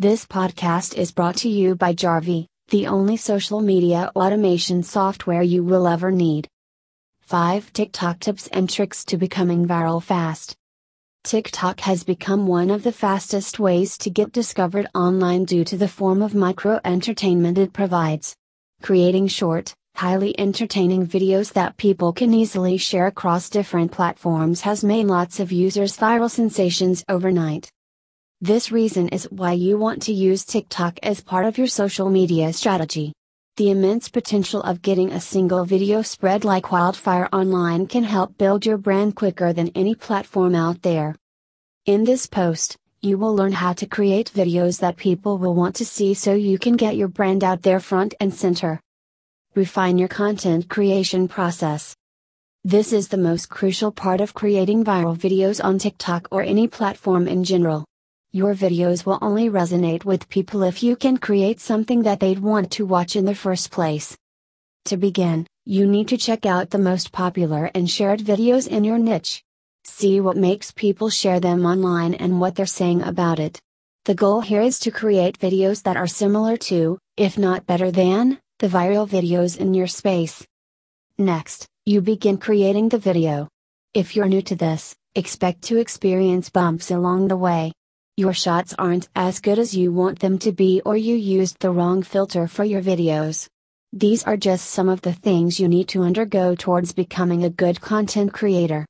This podcast is brought to you by Jarvee, the only social media automation software you will ever need. 5 TikTok tips and tricks to becoming viral fast. TikTok has become one of the fastest ways to get discovered online due to the form of micro entertainment it provides. Creating short, highly entertaining videos that people can easily share across different platforms has made lots of users viral sensations overnight. This reason is why you want to use TikTok as part of your social media strategy. The immense potential of getting a single video spread like wildfire online can help build your brand quicker than any platform out there. In this post, you will learn how to create videos that people will want to see so you can get your brand out there front and center. Refine your content creation process. This is the most crucial part of creating viral videos on TikTok or any platform in general. Your videos will only resonate with people if you can create something that they'd want to watch in the first place. To begin, you need to check out the most popular and shared videos in your niche. See what makes people share them online and what they're saying about it. The goal here is to create videos that are similar to, if not better than, the viral videos in your space. Next, you begin creating the video. If you're new to this, expect to experience bumps along the way your shots aren't as good as you want them to be or you used the wrong filter for your videos. These are just some of the things you need to undergo towards becoming a good content creator.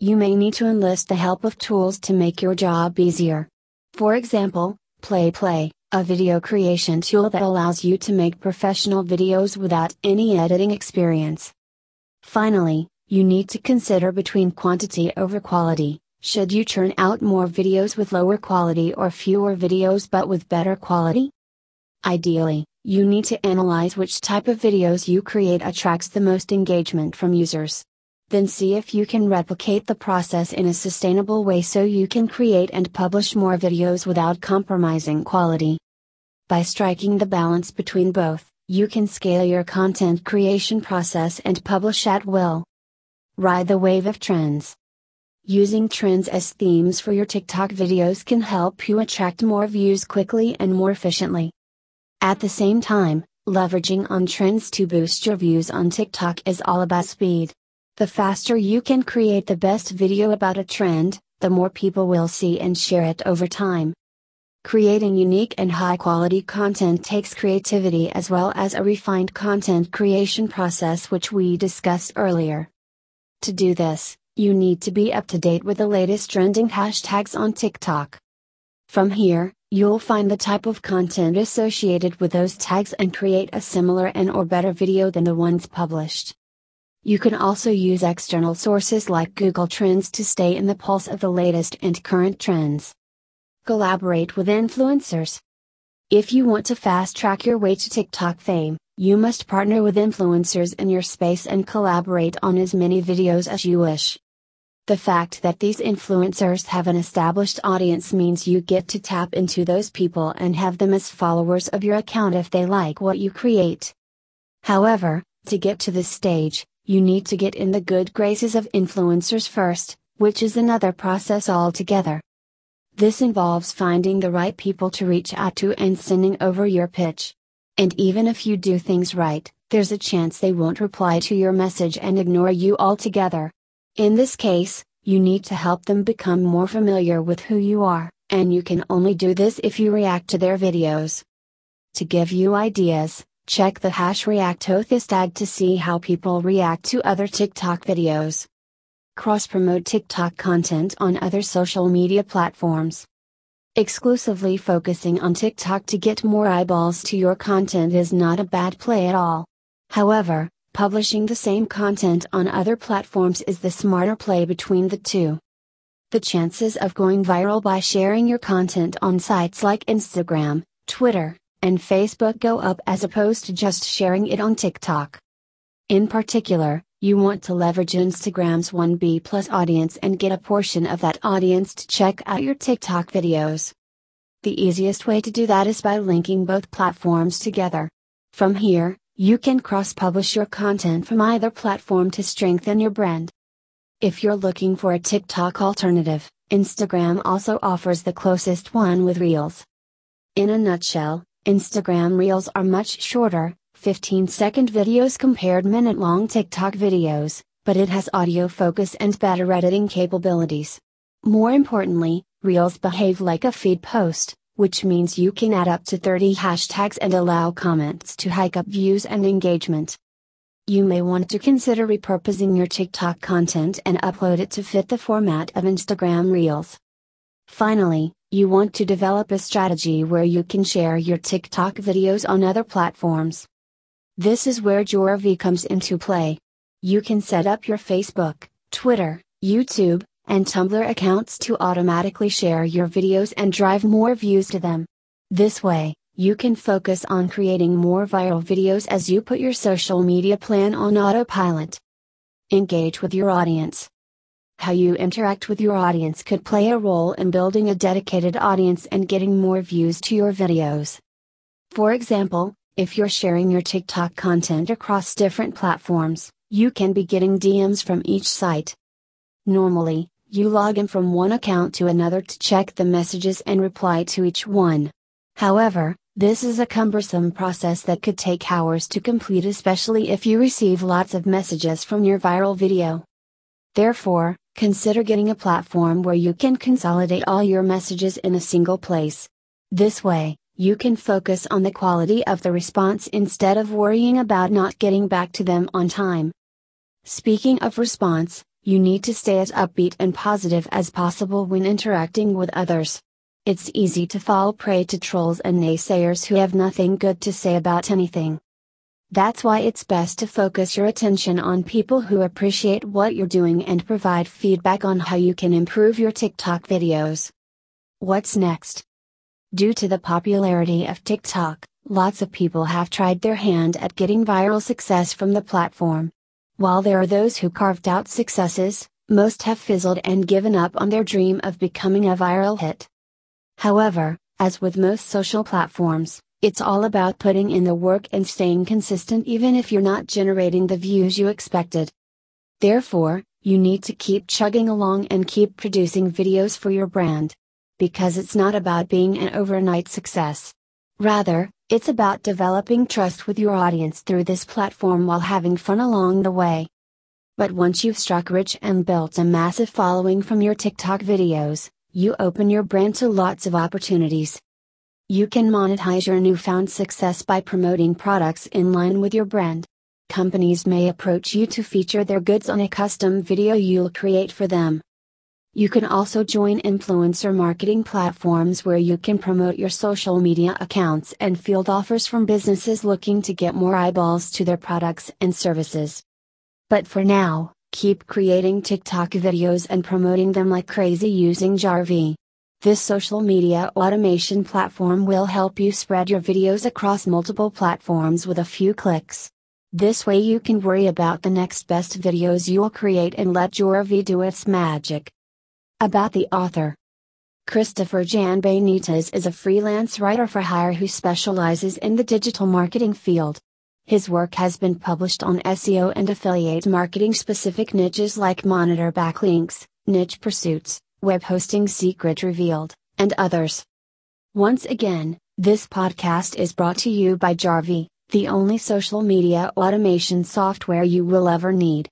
You may need to enlist the help of tools to make your job easier. For example, PlayPlay, a video creation tool that allows you to make professional videos without any editing experience. Finally, you need to consider between quantity over quality. Should you churn out more videos with lower quality or fewer videos but with better quality? Ideally, you need to analyze which type of videos you create attracts the most engagement from users. Then see if you can replicate the process in a sustainable way so you can create and publish more videos without compromising quality. By striking the balance between both, you can scale your content creation process and publish at will. Ride the wave of trends. Using trends as themes for your TikTok videos can help you attract more views quickly and more efficiently. At the same time, leveraging on trends to boost your views on TikTok is all about speed. The faster you can create the best video about a trend, the more people will see and share it over time. Creating unique and high quality content takes creativity as well as a refined content creation process, which we discussed earlier. To do this, you need to be up to date with the latest trending hashtags on TikTok. From here, you'll find the type of content associated with those tags and create a similar and or better video than the ones published. You can also use external sources like Google Trends to stay in the pulse of the latest and current trends. Collaborate with influencers. If you want to fast track your way to TikTok fame, you must partner with influencers in your space and collaborate on as many videos as you wish. The fact that these influencers have an established audience means you get to tap into those people and have them as followers of your account if they like what you create. However, to get to this stage, you need to get in the good graces of influencers first, which is another process altogether. This involves finding the right people to reach out to and sending over your pitch. And even if you do things right, there's a chance they won't reply to your message and ignore you altogether. In this case, you need to help them become more familiar with who you are, and you can only do this if you react to their videos. To give you ideas, check the hash reactothis tag to see how people react to other TikTok videos. Cross promote TikTok content on other social media platforms. Exclusively focusing on TikTok to get more eyeballs to your content is not a bad play at all. However, publishing the same content on other platforms is the smarter play between the two. The chances of going viral by sharing your content on sites like Instagram, Twitter, and Facebook go up as opposed to just sharing it on TikTok. In particular, you want to leverage Instagram's 1B plus audience and get a portion of that audience to check out your TikTok videos. The easiest way to do that is by linking both platforms together. From here, you can cross publish your content from either platform to strengthen your brand. If you're looking for a TikTok alternative, Instagram also offers the closest one with Reels. In a nutshell, Instagram Reels are much shorter, 15 second videos compared minute long TikTok videos, but it has audio focus and better editing capabilities. More importantly, Reels behave like a feed post, which means you can add up to 30 hashtags and allow comments to hike up views and engagement. You may want to consider repurposing your TikTok content and upload it to fit the format of Instagram Reels. Finally, you want to develop a strategy where you can share your TikTok videos on other platforms. This is where Jarvee comes into play. You can set up your Facebook, Twitter, YouTube, and Tumblr accounts to automatically share your videos and drive more views to them. This way, you can focus on creating more viral videos as you put your social media plan on autopilot. Engage with your audience. How you interact with your audience could play a role in building a dedicated audience and getting more views to your videos. For example, if you're sharing your TikTok content across different platforms, you can be getting DMs from each site. Normally, you log in from one account to another to check the messages and reply to each one. However, this is a cumbersome process that could take hours to complete, especially if you receive lots of messages from your viral video. Therefore, consider getting a platform where you can consolidate all your messages in a single place. This way, you can focus on the quality of the response instead of worrying about not getting back to them on time. Speaking of response, you need to stay as upbeat and positive as possible when interacting with others. It's easy to fall prey to trolls and naysayers who have nothing good to say about anything. That's why it's best to focus your attention on people who appreciate what you're doing and provide feedback on how you can improve your TikTok videos. What's next? Due to the popularity of TikTok, lots of people have tried their hand at getting viral success from the platform. While there are those who carved out successes, most have fizzled and given up on their dream of becoming a viral hit. However, as with most social platforms, it's all about putting in the work and staying consistent even if you're not generating the views you expected. Therefore, you need to keep chugging along and keep producing videos for your brand. Because it's not about being an overnight success. Rather, it's about developing trust with your audience through this platform while having fun along the way. But once you've struck rich and built a massive following from your TikTok videos, you open your brand to lots of opportunities. You can monetize your newfound success by promoting products in line with your brand. Companies may approach you to feature their goods on a custom video you'll create for them. You can also join influencer marketing platforms where you can promote your social media accounts and field offers from businesses looking to get more eyeballs to their products and services. But for now, keep creating TikTok videos and promoting them like crazy using Jarvee. This social media automation platform will help you spread your videos across multiple platforms with a few clicks. This way you can worry about the next best videos you'll create and let Jarvee do its magic. About the author Christopher Jan Benitez is a freelance writer for hire who specializes in the digital marketing field. His work has been published on SEO and affiliate marketing specific niches like Monitor Backlinks, Niche Pursuits, Web Hosting Secret Revealed, and others. Once again, this podcast is brought to you by Jarvee, the only social media automation software you will ever need.